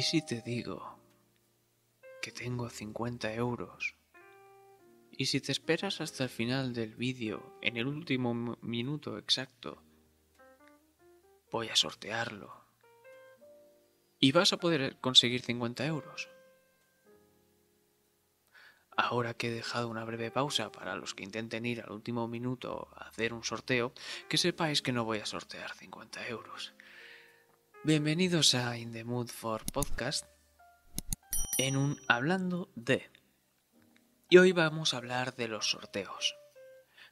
¿Y si te digo que tengo 50 euros? ¿Y si te esperas hasta el final del vídeo, en el último minuto exacto, voy a sortearlo? Y vas a poder conseguir 50 euros. Ahora que he dejado una breve pausa para los que intenten ir al último minuto a hacer un sorteo, que sepáis que no voy a sortear 50 euros. Bienvenidos a In the Mood for Podcast en un Hablando de. Y hoy vamos a hablar de los sorteos.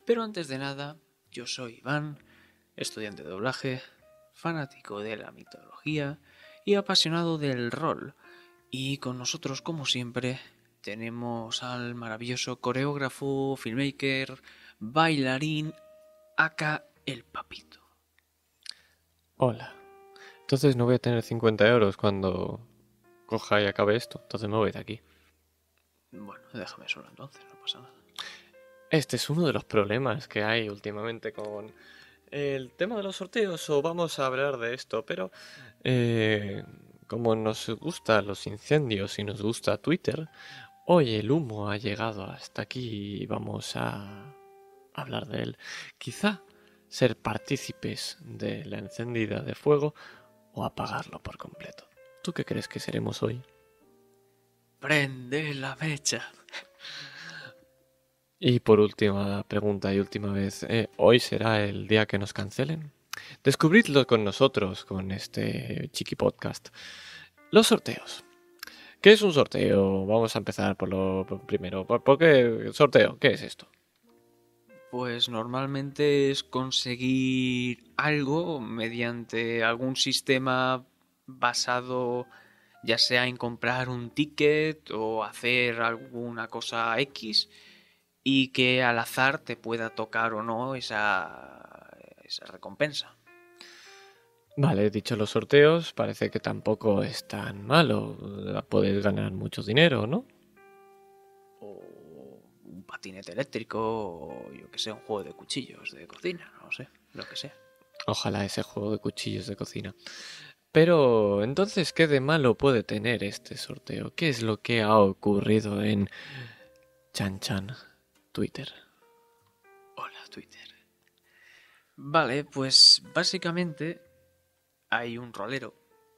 Pero antes de nada, yo soy Iván, estudiante de doblaje, fanático de la mitología y apasionado del rol. Y con nosotros, como siempre, tenemos al maravilloso coreógrafo, filmmaker, bailarín, acá el papito. Hola. Entonces no voy a tener 50 euros cuando coja y acabe esto. Entonces me voy de aquí. Bueno, déjame solo entonces, no pasa nada. Este es uno de los problemas que hay últimamente con el tema de los sorteos. O vamos a hablar de esto, pero eh, como nos gustan los incendios y nos gusta Twitter, hoy el humo ha llegado hasta aquí y vamos a hablar de él. Quizá ser partícipes de la encendida de fuego o apagarlo por completo. ¿Tú qué crees que seremos hoy? Prende la mecha. Y por última pregunta y última vez, eh, ¿hoy será el día que nos cancelen? Descubridlo con nosotros, con este chiqui podcast. Los sorteos. ¿Qué es un sorteo? Vamos a empezar por lo primero. ¿Por, por qué sorteo? ¿Qué es esto? Pues normalmente es conseguir algo mediante algún sistema basado ya sea en comprar un ticket o hacer alguna cosa X y que al azar te pueda tocar o no esa, esa recompensa. Vale, dicho los sorteos, parece que tampoco es tan malo. Puedes ganar mucho dinero, ¿no? O un patinete eléctrico o yo que sé, un juego de cuchillos de cocina, no sé, lo que sea. Ojalá ese juego de cuchillos de cocina. Pero entonces, ¿qué de malo puede tener este sorteo? ¿Qué es lo que ha ocurrido en Chan Chan, Twitter? Hola, Twitter. Vale, pues básicamente hay un rolero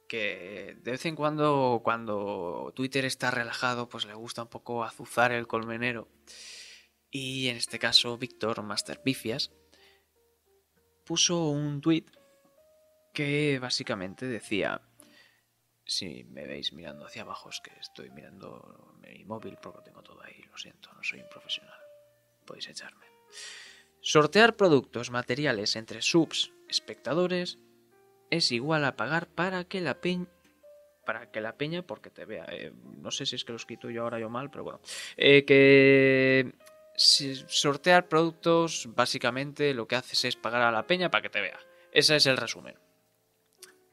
que de vez en cuando, cuando Twitter está relajado, pues le gusta un poco azuzar el colmenero. Y en este caso, Víctor Master Pifias puso un tweet que básicamente decía, si me veis mirando hacia abajo es que estoy mirando mi móvil porque lo tengo todo ahí, lo siento, no soy un profesional, podéis echarme. Sortear productos materiales entre subs, espectadores, es igual a pagar para que la peña... Para que la peña, porque te vea, eh, no sé si es que lo escrito yo ahora yo mal, pero bueno, eh, que si sortear productos básicamente lo que haces es pagar a la peña para que te vea. Ese es el resumen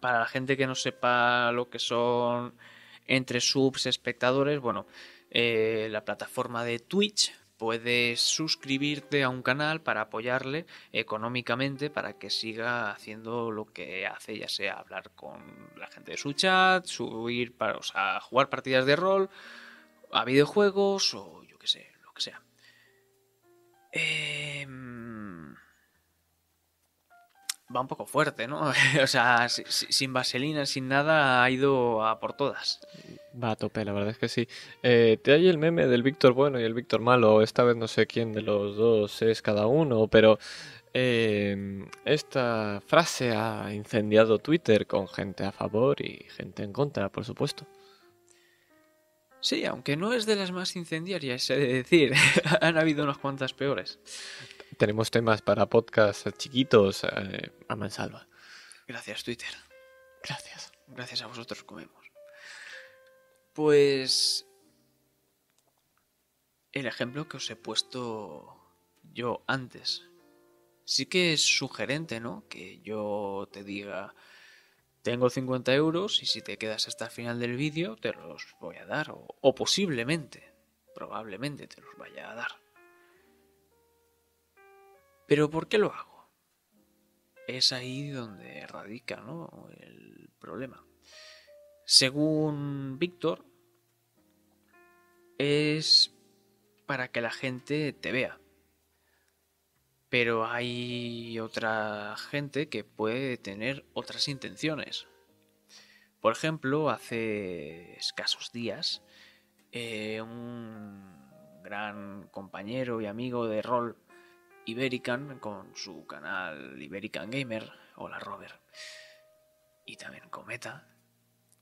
para la gente que no sepa lo que son entre subs espectadores, bueno, eh, la plataforma de Twitch puedes suscribirte a un canal para apoyarle económicamente para que siga haciendo lo que hace, ya sea hablar con la gente de su chat, subir para, jugar partidas de rol, a videojuegos o yo que sé, lo que sea. Eh, va un poco fuerte, ¿no? o sea, si- si- sin vaselina, sin nada, ha ido a por todas. Va a tope, la verdad es que sí. Eh, te hay el meme del Víctor bueno y el Víctor malo. Esta vez no sé quién de los dos es cada uno, pero eh, esta frase ha incendiado Twitter con gente a favor y gente en contra, por supuesto. Sí, aunque no es de las más incendiarias, he de decir, han habido unas cuantas peores. Tenemos temas para podcasts chiquitos eh, a mansalva. Gracias, Twitter. Gracias. Gracias a vosotros comemos. Pues... El ejemplo que os he puesto yo antes. Sí que es sugerente, ¿no? Que yo te diga, tengo 50 euros y si te quedas hasta el final del vídeo te los voy a dar. O, o posiblemente, probablemente te los vaya a dar. Pero ¿por qué lo hago? Es ahí donde radica ¿no? el problema. Según Víctor, es para que la gente te vea. Pero hay otra gente que puede tener otras intenciones. Por ejemplo, hace escasos días, eh, un gran compañero y amigo de rol Iberican con su canal Iberican Gamer, hola Robert, y también Cometa,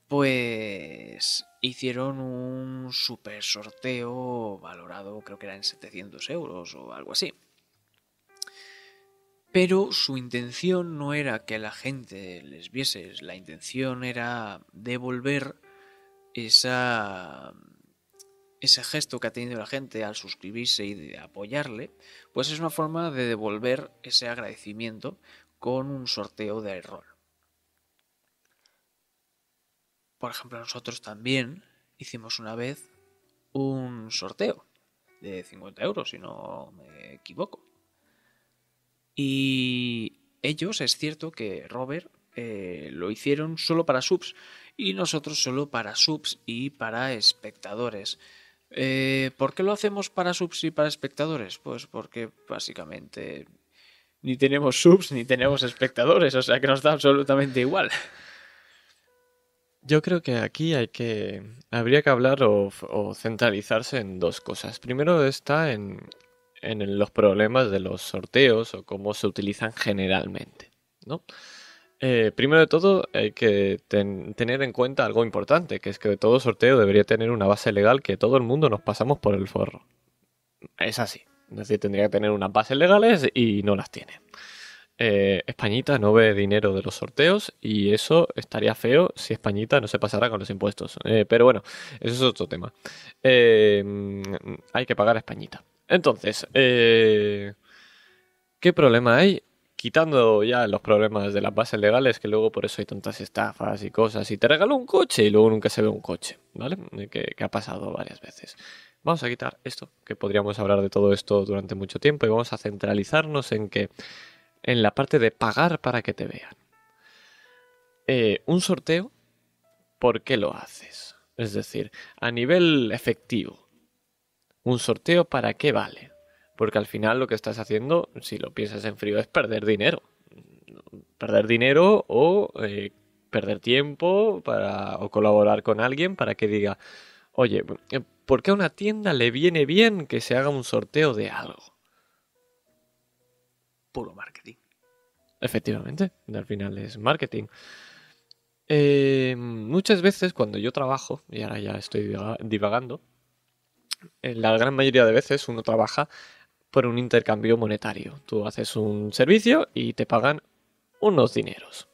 pues hicieron un super sorteo valorado creo que era en 700 euros o algo así. Pero su intención no era que la gente les viese, la intención era devolver esa, ese gesto que ha tenido la gente al suscribirse y de apoyarle, pues es una forma de devolver ese agradecimiento con un sorteo de rol. Por ejemplo, nosotros también hicimos una vez un sorteo de 50 euros, si no me equivoco. Y ellos, es cierto que Robert eh, lo hicieron solo para subs y nosotros solo para subs y para espectadores. Eh, ¿Por qué lo hacemos para subs y para espectadores? Pues porque básicamente ni tenemos subs ni tenemos espectadores, o sea que nos da absolutamente igual. Yo creo que aquí hay que. habría que hablar o, centralizarse en dos cosas. Primero está en, los problemas de los sorteos o cómo se utilizan generalmente. ¿no? Eh, primero de todo, hay que tener en cuenta algo importante, que es que todo sorteo debería tener una base legal que todo el mundo nos pasamos por el forro. Es así. Es decir, tendría que tener unas bases legales y no las tiene. Eh, Españita no ve dinero de los sorteos y eso estaría feo si Españita no se pasara con los impuestos. Eh, pero bueno, eso es otro tema. Eh, hay que pagar a Españita. Entonces, ¿qué problema hay? Quitando ya los problemas de las bases legales, que luego por eso hay tantas estafas y cosas, y te regaló un coche y luego nunca se ve un coche, ¿vale? que ha pasado varias veces. Vamos a quitar esto, que podríamos hablar de todo esto durante mucho tiempo, y vamos a centralizarnos en que en la parte de pagar para que te vean. Eh, un sorteo, ¿por qué lo haces? Es decir, a nivel efectivo, un sorteo para qué vale? Porque al final lo que estás haciendo, si lo piensas en frío, es perder dinero. Perder dinero o eh, perder tiempo para, o colaborar con alguien para que diga, oye, ¿por qué a una tienda le viene bien que se haga un sorteo de algo? puro marketing. Efectivamente, al final es marketing. Eh, muchas veces cuando yo trabajo, y ahora ya estoy divagando, en la gran mayoría de veces uno trabaja por un intercambio monetario. Tú haces un servicio y te pagan unos dineros.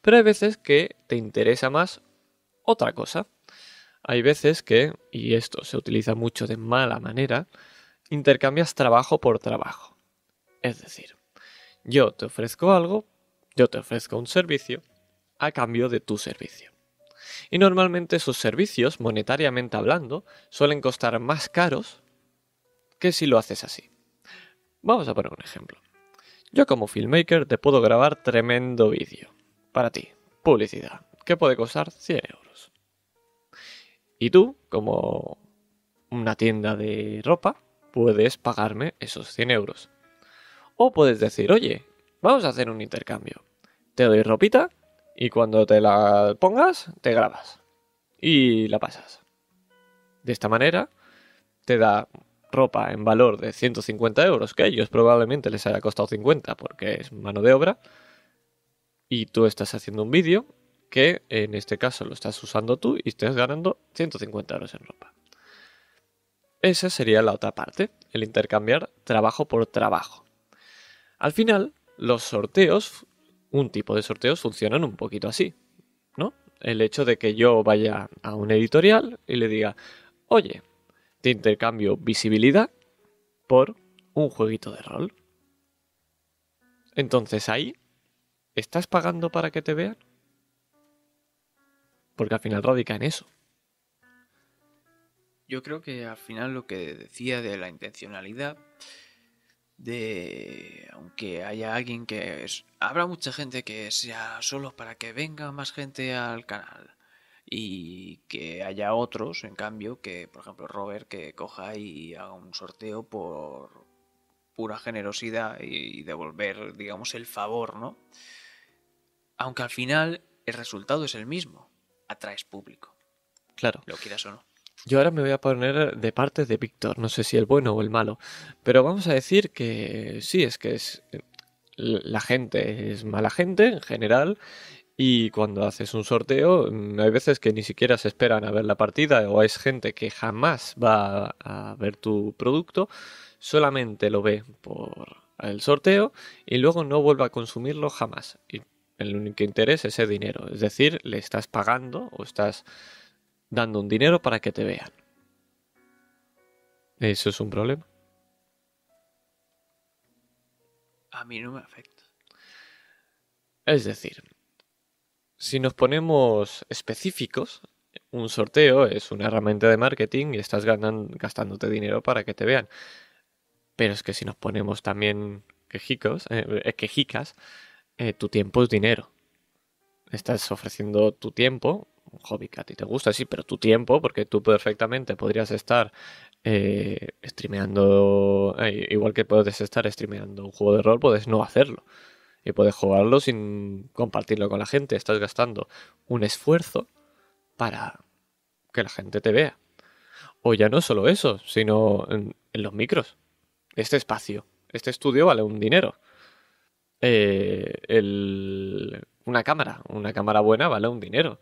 Pero hay veces que te interesa más otra cosa. Hay veces que, y esto se utiliza mucho de mala manera, intercambias trabajo por trabajo. Es decir, yo te ofrezco algo, yo te ofrezco un servicio a cambio de tu servicio. Y normalmente esos servicios, monetariamente hablando, suelen costar más caros que si lo haces así. Vamos a poner un ejemplo. Yo como filmmaker te puedo grabar tremendo vídeo. Para ti, publicidad, que puede costar 100 euros. Y tú, como una tienda de ropa, puedes pagarme esos 100 euros. O puedes decir, oye, vamos a hacer un intercambio. Te doy ropita y cuando te la pongas, te grabas. Y la pasas. De esta manera, te da ropa en valor de 150 euros, que a ellos probablemente les haya costado 50 porque es mano de obra. Y tú estás haciendo un vídeo que en este caso lo estás usando tú y estás ganando 150 euros en ropa. Esa sería la otra parte, el intercambiar trabajo por trabajo. Al final, los sorteos, un tipo de sorteos funcionan un poquito así, ¿no? El hecho de que yo vaya a un editorial y le diga, oye, te intercambio visibilidad por un jueguito de rol. Entonces ahí, ¿estás pagando para que te vean? Porque al final radica en eso. Yo creo que al final lo que decía de la intencionalidad de aunque haya alguien que es, habrá mucha gente que sea solo para que venga más gente al canal y que haya otros en cambio que por ejemplo Robert que coja y haga un sorteo por pura generosidad y devolver digamos el favor no aunque al final el resultado es el mismo atraes público Claro. lo quieras o no Yo ahora me voy a poner de parte de Víctor, no sé si el bueno o el malo, pero vamos a decir que sí, es que es la gente es mala gente en general y cuando haces un sorteo mm, hay veces que ni siquiera se esperan a ver la partida o es gente que jamás va a ver tu producto, solamente lo ve por el sorteo y luego no vuelve a consumirlo jamás. Y el único interés es ese dinero, es decir, le estás pagando o estás dando un dinero para que te vean. Eso es un problema. a mí no me afecta Es decir, si nos ponemos específicos, un sorteo es una herramienta de marketing y estás ganan- gastándote dinero para que te vean. Pero es que si nos ponemos también quejicos, eh, eh, quejicas, eh, tu tiempo es dinero. Estás ofreciendo tu tiempo, un hobby que a ti te gusta, sí, pero tu tiempo, porque tú perfectamente podrías estar eh, streameando, eh, igual que puedes estar streameando un juego de rol, puedes no hacerlo y puedes jugarlo sin compartirlo con la gente. Estás gastando un esfuerzo para que la gente te vea. O ya no solo eso, sino en, los micros. Este espacio, este estudio vale un dinero. Eh, el- una cámara, una cámara buena vale un dinero.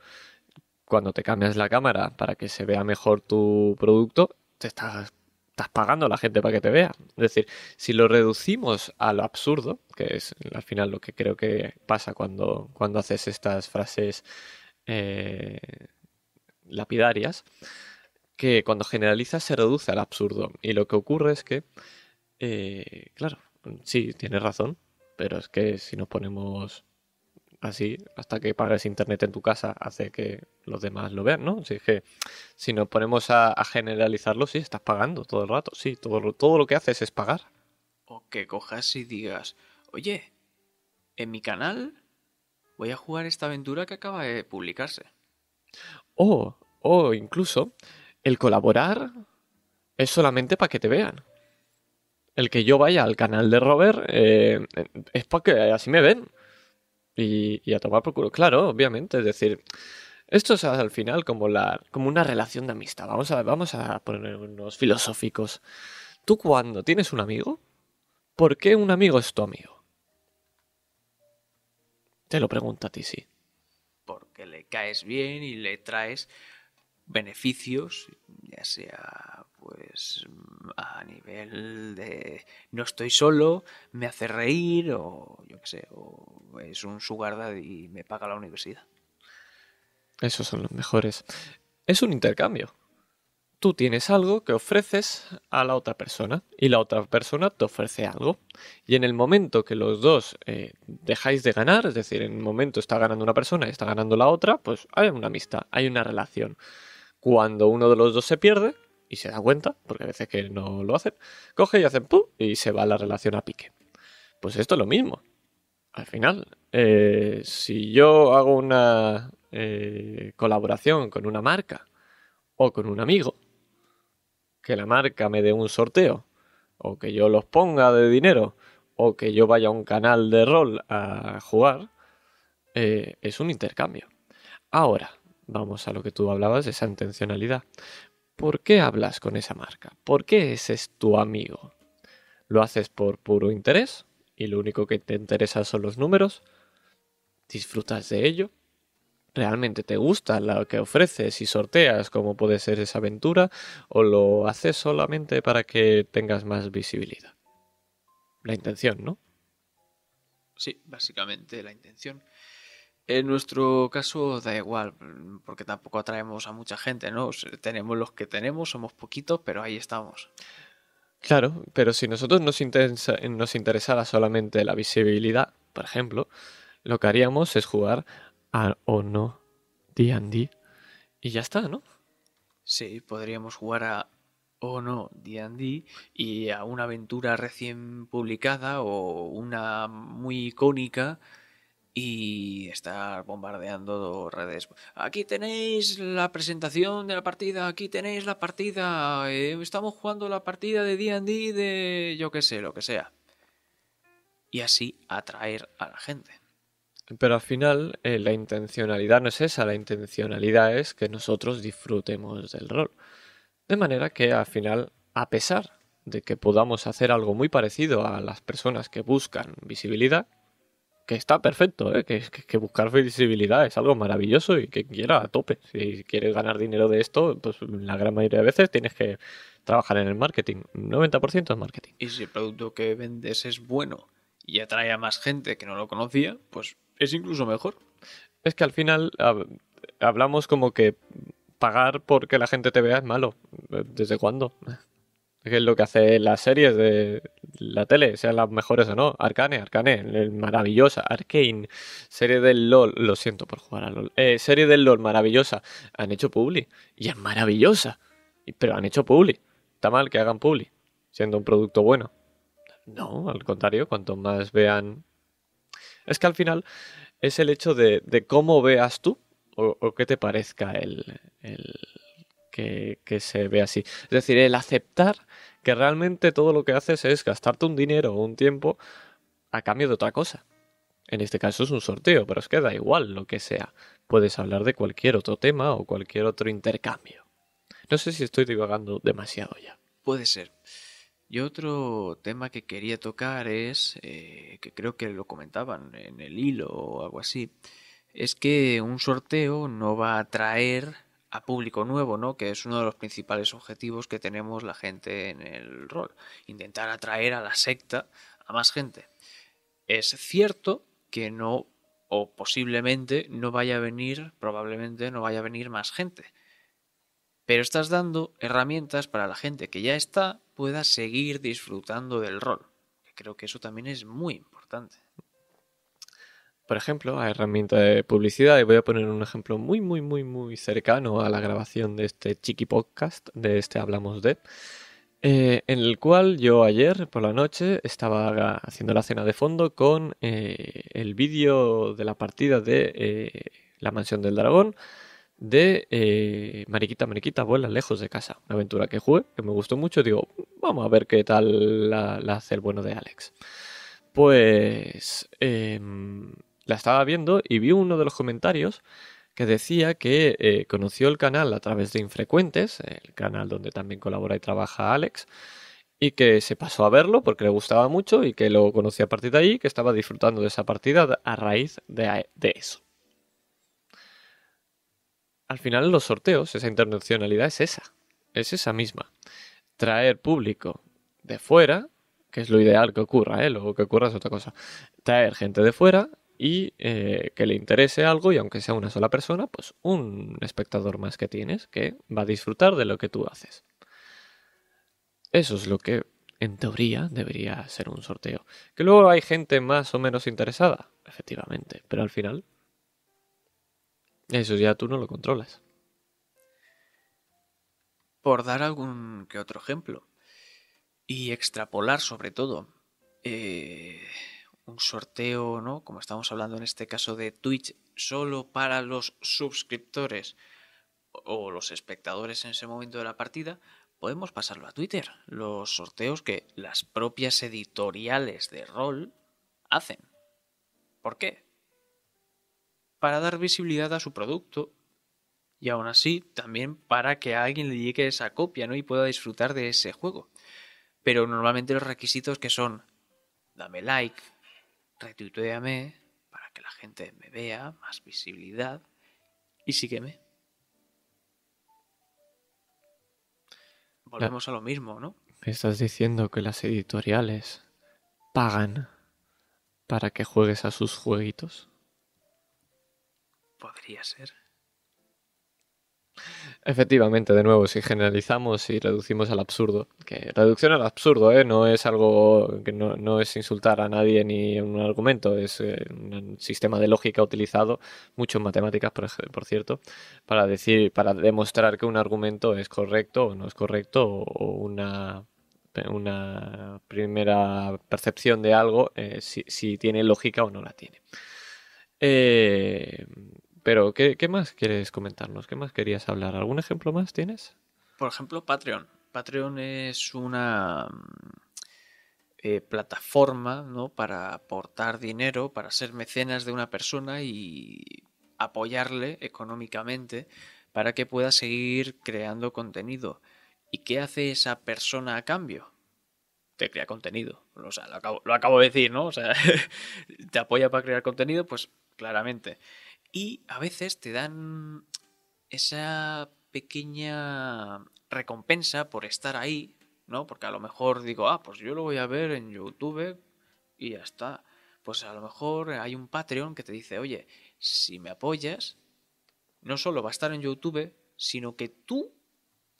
Cuando te cambias la cámara para que se vea mejor tu producto, te estás, estás pagando a la gente para que te vea. Es decir, si lo reducimos a lo absurdo, que es al final lo que creo que pasa cuando, cuando haces estas frases eh, lapidarias, que cuando generalizas se reduce al absurdo. Y lo que ocurre es que, eh, claro, sí, tienes razón, pero es que si nos ponemos así, hasta que pagues internet en tu casa, hace que los demás lo vean, ¿no? Si es que si nos ponemos a, a generalizarlo, sí, estás pagando todo el rato, sí, todo, lo- todo lo que haces es pagar. O que cojas y digas, oye, en mi canal voy a jugar esta aventura que acaba de publicarse. O, o incluso, el colaborar es solamente para que te vean. El que yo vaya al canal de Robert eh, es para que así me ven. Y, a tomar por culo. Claro, obviamente. Es decir, esto es al final como, la, como una relación de amistad. Vamos a, vamos a ponernos filosóficos. Tú cuando tienes un amigo, ¿por qué un amigo es tu amigo? Te lo pregunto a ti, sí. Porque le caes bien y le traes beneficios, ya sea pues a nivel de no estoy solo, me hace reír o yo qué sé, o es un sugar daddy y me paga la universidad. Esos son los mejores. Es un intercambio. Tú tienes algo que ofreces a la otra persona y la otra persona te ofrece algo. Y en el momento que los dos eh, dejáis de ganar, es decir, en el momento está ganando una persona y está ganando la otra, pues hay una amistad, hay una relación. Cuando uno de los dos se pierde y se da cuenta, porque a veces que no lo hacen, coge y hacen ¡pum! y se va la relación a pique. Pues esto es lo mismo. Al final, eh, si yo hago una eh, colaboración con una marca o con un amigo, que la marca me dé un sorteo, o que yo los ponga de dinero, o que yo vaya a un canal de rol a jugar, eh, es un intercambio. Ahora, vamos a lo que tú hablabas, esa intencionalidad. ¿Por qué hablas con esa marca? ¿Por qué ese es tu amigo? ¿Lo haces por puro interés? ¿Y lo único que te interesa son los números? ¿Disfrutas de ello? ¿Realmente te gusta lo que ofreces y sorteas como puede ser esa aventura? ¿O lo haces solamente para que tengas más visibilidad? La intención, ¿no? Sí, básicamente la intención. En nuestro caso da igual, porque tampoco atraemos a mucha gente, ¿no? Tenemos los que tenemos, somos poquitos, pero ahí estamos. Claro, pero si nosotros nos, interesa- nos interesara solamente la visibilidad, por ejemplo, lo que haríamos es jugar a o no D&D y ya está, ¿no? Sí, podríamos jugar a o no D&D y a una aventura recién publicada o una muy icónica y estar bombardeando redes. Aquí tenéis la presentación de la partida, aquí tenéis la partida, eh, estamos jugando la partida de D&D de yo que sé, lo que sea. Y así atraer a la gente. Pero al final eh, la intencionalidad no es esa, la intencionalidad es que nosotros disfrutemos del rol. De manera que al final, a pesar de que podamos hacer algo muy parecido a las personas que buscan visibilidad, que está perfecto, ¿eh? que, que, buscar visibilidad es algo maravilloso y que quiera a tope. Si quieres ganar dinero de esto, pues la gran mayoría de veces tienes que trabajar en el marketing. 90% es marketing. Y si el producto que vendes es bueno y atrae a más gente que no lo conocía, pues es incluso mejor. Es que al final hablamos como que pagar porque la gente te vea es malo. ¿Desde cuándo? Es lo que hace las series de la tele, sean las mejores o no. Arcane, Arcane, maravillosa. Arcane, serie del LOL, lo siento por jugar a LOL. Eh, serie del LOL, maravillosa. Han hecho Publi. Y es maravillosa. Pero han hecho Publi. Está mal que hagan Publi, siendo un producto bueno. No, al contrario, cuanto más vean es que al final es el hecho de, cómo veas tú o, qué te parezca el, que, se ve así. Es decir, el aceptar que realmente todo lo que haces es gastarte un dinero o un tiempo a cambio de otra cosa. En este caso es un sorteo, pero es que da igual lo que sea. Puedes hablar de cualquier otro tema o cualquier otro intercambio. No sé si estoy divagando demasiado ya. Puede ser. Y otro tema que quería tocar es, eh, que creo que lo comentaban en el hilo o algo así, es que un sorteo no va a atraer a público nuevo, ¿no? Que es uno de los principales objetivos que tenemos la gente en el rol. Intentar atraer a la secta a más gente. Es cierto que no, o posiblemente no vaya a venir, probablemente no vaya a venir más gente pero estás dando herramientas para la gente que ya está pueda seguir disfrutando del rol. Creo que eso también es muy importante. Por ejemplo, a herramienta de publicidad, y voy a poner un ejemplo muy, muy, muy, muy cercano a la grabación de este Chiqui Podcast, de este Hablamos de, eh, en el cual yo ayer por la noche estaba haciendo la cena de fondo con eh, el vídeo de la partida de eh, La Mansión del Dragón, de Mariquita, Mariquita, vuela lejos de casa. Una aventura que jugué, que me gustó mucho. Digo, vamos a ver qué tal la, hace el bueno de Alex. Pues em, la estaba viendo y vi uno de los comentarios que decía que eh, conoció el canal a través de Infrecuentes, el canal donde también colabora y trabaja Alex, y que se pasó a verlo porque le gustaba mucho y que lo conocía a partir de ahí, que estaba disfrutando de esa partida a raíz de eso al final los sorteos, esa internacionalidad es esa, es esa misma. Traer público de fuera, que es lo ideal que ocurra, ¿eh? lo que ocurra es otra cosa. Traer gente de fuera y eh, que le interese algo y aunque sea una sola persona, pues un espectador más que tienes que va a disfrutar de lo que tú haces. Eso es lo que en teoría debería ser un sorteo. Que luego hay gente más o menos interesada, efectivamente, pero al final eso ya tú no lo controlas. Por dar algún que otro ejemplo. Y extrapolar sobre todo. Eh, un sorteo, ¿no? Como estamos hablando en este caso de Twitch, solo para los suscriptores o los espectadores en ese momento de la partida, podemos pasarlo a Twitter. Los sorteos que las propias editoriales de rol hacen. ¿Por qué? para dar visibilidad a su producto y aún así también para que a alguien le llegue esa copia ¿no? y pueda disfrutar de ese juego. Pero normalmente los requisitos que son dame like, retuiteame para que la gente me vea, más visibilidad y sígueme. Volvemos a lo mismo, ¿no? Me estás diciendo que las editoriales pagan para que juegues a sus jueguitos. Podría ser. Efectivamente, de nuevo, si generalizamos y reducimos al absurdo, que reducción al absurdo, ¿eh? no es algo que no, no es insultar a nadie ni un argumento, es eh, un sistema de lógica utilizado, mucho en matemáticas, por, por cierto, para decir, para demostrar que un argumento es correcto o no es correcto, o, o una, una primera percepción de algo, eh, si, si tiene lógica o no la tiene. Eh, pero, ¿qué, más quieres comentarnos? ¿Qué más querías hablar? ¿Algún ejemplo más tienes? Por ejemplo, Patreon. Patreon es una mm, eh, plataforma ¿no? para aportar dinero, para ser mecenas de una persona y apoyarle económicamente para que pueda seguir creando contenido. ¿Y qué hace esa persona a cambio? Te crea contenido. O sea, lo acabo, lo acabo de decir, ¿no? O sea, te apoya para crear contenido, pues claramente. Y a veces te dan esa pequeña recompensa por estar ahí, ¿no? Porque a lo mejor digo, ah, pues yo lo voy a ver en YouTube y ya está. Pues a lo mejor hay un Patreon que te dice, oye, si me apoyas, no solo va a estar en YouTube, sino que tú,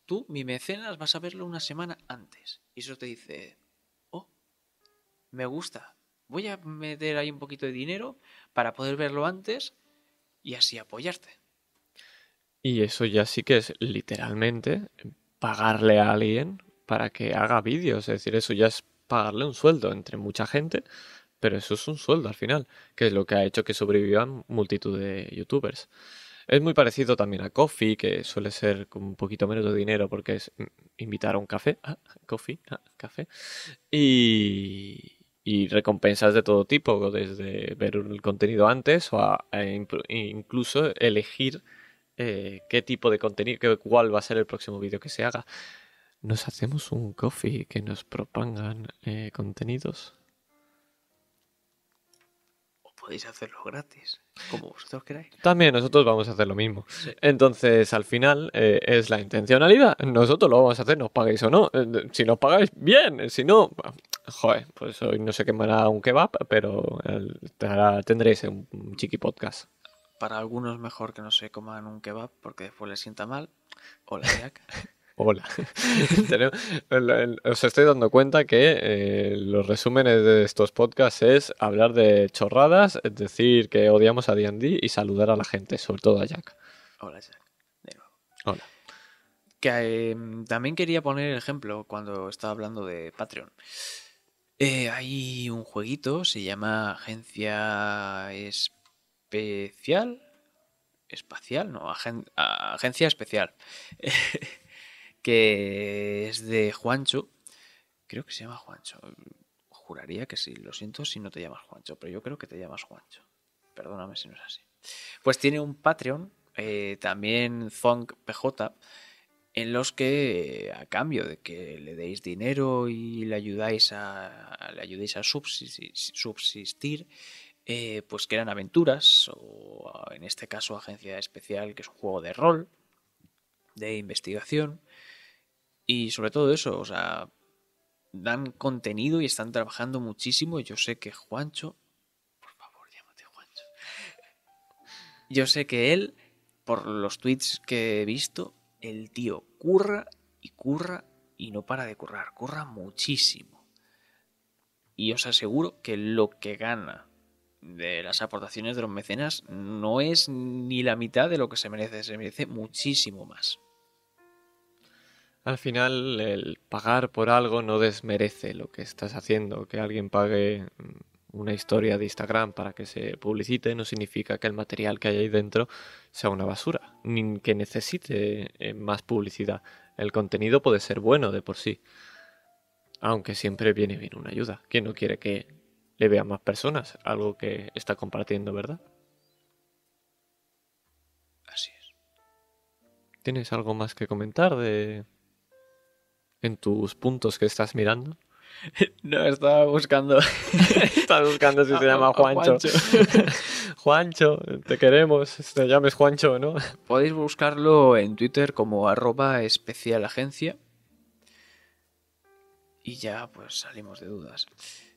tú, mi mecenas, vas a verlo una semana antes. Y eso te dice, oh, me gusta. Voy a meter ahí un poquito de dinero para poder verlo antes y así apoyarte. Y eso ya sí que es literalmente pagarle a alguien para que haga vídeos. Es decir, eso ya es pagarle un sueldo entre mucha gente, pero eso es un sueldo al final, que es lo que ha hecho que sobrevivan multitud de youtubers. Es muy parecido también a Coffee, que suele ser con un poquito menos de dinero porque es mm, invitar a un café, ah, coffee, ah, café, y, y recompensas de todo tipo, desde ver el contenido antes o a, incluso elegir eh, qué tipo de contenido, cuál va a ser el próximo vídeo que se haga. ¿Nos hacemos un coffee que nos propongan eh, contenidos? O podéis hacerlo gratis, como vosotros queráis. También nosotros vamos a hacer lo mismo. Sí. Entonces, al final, eh, es la intencionalidad. Nosotros lo vamos a hacer, nos paguéis o no. Si nos pagáis, bien. Si no, joder, pues hoy no se quemará un kebab, pero el- tendréis un, un chiqui podcast. Para algunos mejor que no se coman un kebab porque después les sienta mal. Hola, Jack. Hola. Os estoy dando cuenta que eh, los resúmenes de estos podcasts es hablar de chorradas, es decir, que odiamos a D&D y saludar a la gente, sobre todo a Jack. Hola, Jack. De nuevo. Hola. Que eh, también quería poner el ejemplo cuando estaba hablando de Patreon. Eh, hay un jueguito, se llama Agencia Especial. Espacial, no, Agencia Especial. que es de Juancho. Creo que se llama Juancho. Juraría que sí, lo siento si no te llamas Juancho, pero yo creo que te llamas Juancho. Perdóname si no es así. Pues tiene un Patreon, eh, también Zonk PJ, en los que a cambio de que le deis dinero y le ayudáis a, le ayudéis a subsistir, eh, pues crean aventuras o en este caso agencia especial que es un juego de rol de investigación. Y sobre todo eso o sea dan contenido y están trabajando muchísimo. Yo sé que Juancho por favor llámate Juancho. Yo sé que él por los tweets que he visto el tío curra y curra y no para de currar, curra muchísimo. Y os aseguro que lo que gana de las aportaciones de los mecenas no es ni la mitad de lo que se merece, se merece muchísimo más. Al final, el pagar por algo no desmerece lo que estás haciendo. Que alguien pague mm, una historia de Instagram para que se publicite no significa que el material que hay ahí dentro sea una basura, ni que necesite eh, más publicidad. El contenido puede ser bueno de por sí, aunque siempre viene bien una ayuda. ¿Quién no quiere que le vean más personas algo que está compartiendo, verdad? Así es. ¿Tienes algo más que comentar de en tus puntos que estás mirando? No, estaba buscando. Estás buscando si se llama A- a Juancho. Juancho, te queremos. Te llames Juancho, ¿no? Podéis buscarlo en Twitter como arroba especialagencia. Y ya pues salimos de dudas.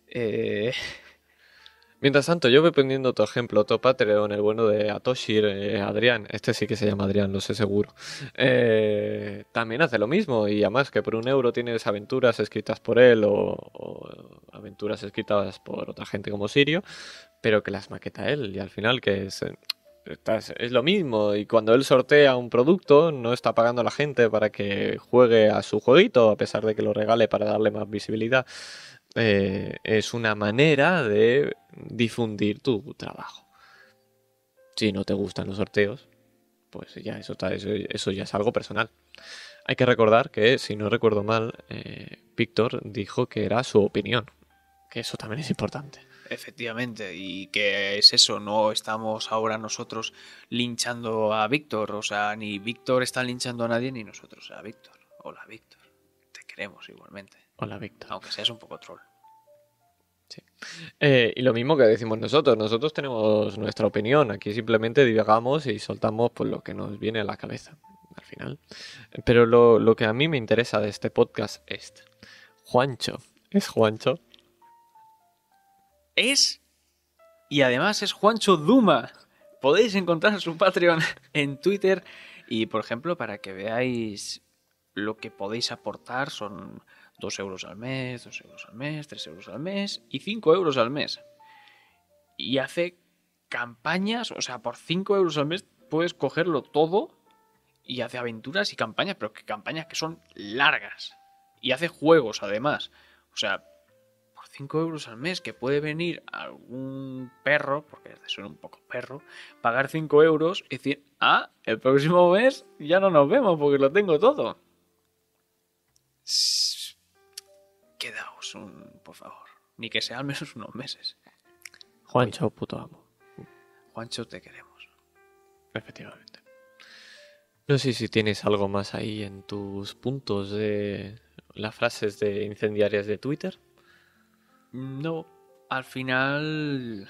Eh, Mientras tanto, yo voy poniendo otro ejemplo, otro Patreon, el bueno de Atoshir, eh, Adrián, este sí que se llama Adrián, lo sé seguro. Eh, también hace lo mismo y además que por un euro tienes aventuras escritas por él o, aventuras escritas por otra gente como Sirio, pero que las maqueta él y al final que es, eh, es lo mismo y cuando él sortea un producto no está pagando a la gente para que juegue a su jueguito a pesar de que lo regale para darle más visibilidad. Eh, es una manera de difundir tu trabajo. Si no te gustan los sorteos, pues ya eso, eso, ya es algo personal. Hay que recordar que, si no recuerdo mal, eh, Víctor dijo que era su opinión, que eso también es importante. Efectivamente, y que es eso, no estamos ahora nosotros linchando a Víctor, o sea, ni Víctor está linchando a nadie, ni nosotros a Víctor. Hola, Víctor, te queremos igualmente. Hola, Víctor. Aunque seas un poco troll. Sí. Eh, y lo mismo que decimos nosotros, nosotros tenemos nuestra opinión, aquí simplemente divagamos y soltamos pues, lo que nos viene a la cabeza, al final. Pero lo, lo que a mí me interesa de este podcast es, Juancho, ¿es Juancho? Es, y además es Juancho Duma. Podéis encontrar su Patreon en Twitter y, por ejemplo, para que veáis lo que podéis aportar, son 2 euros al mes, 2 euros al mes, 3 euros al mes y 5 euros al mes. Y hace campañas, o sea, por 5 euros al mes puedes cogerlo todo y hace aventuras y campañas, pero que campañas que son largas. Y hace juegos además. O sea, por 5 euros al mes que puede venir algún perro, porque suena un poco perro, pagar 5 euros y decir, ah, el próximo mes ya no nos vemos porque lo tengo todo quedaos un, por favor. Ni que sea al menos unos meses. Juancho, puto amo. Juancho, te queremos. Efectivamente. No sé si tienes algo más ahí en tus puntos de las frases de incendiarias de Twitter. No, al final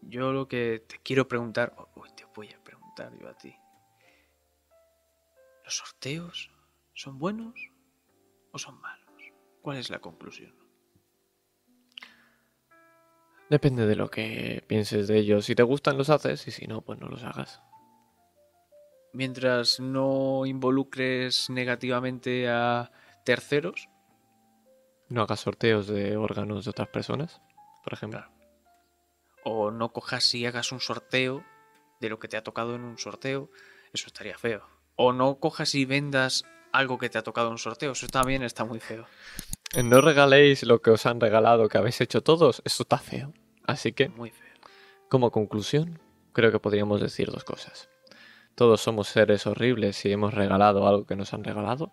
yo lo que te quiero preguntar, uy, te voy a preguntar yo a ti. ¿Los sorteos son buenos o son malos? ¿Cuál es la conclusión? Depende de lo que pienses de ellos. Si te gustan, los haces y si no, pues no los hagas. Mientras no involucres negativamente a terceros. No hagas sorteos de órganos de otras personas, por ejemplo. O no cojas y hagas un sorteo de lo que te ha tocado en un sorteo. Eso estaría feo. O no cojas y vendas algo que te ha tocado en un sorteo. Eso también está muy feo. No regaléis lo que os han regalado, que habéis hecho todos. Eso está feo. Así que, Muy feo. como conclusión, creo que podríamos decir dos cosas. Todos somos seres horribles y hemos regalado algo que nos han regalado.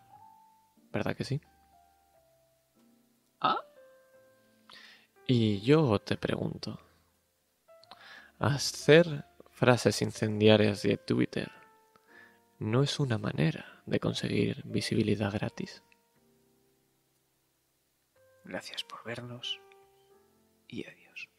¿Verdad que sí? ¿Ah? Y yo te pregunto, ¿hacer frases incendiarias de Twitter no es una manera de conseguir visibilidad gratis? Gracias por vernos y adiós.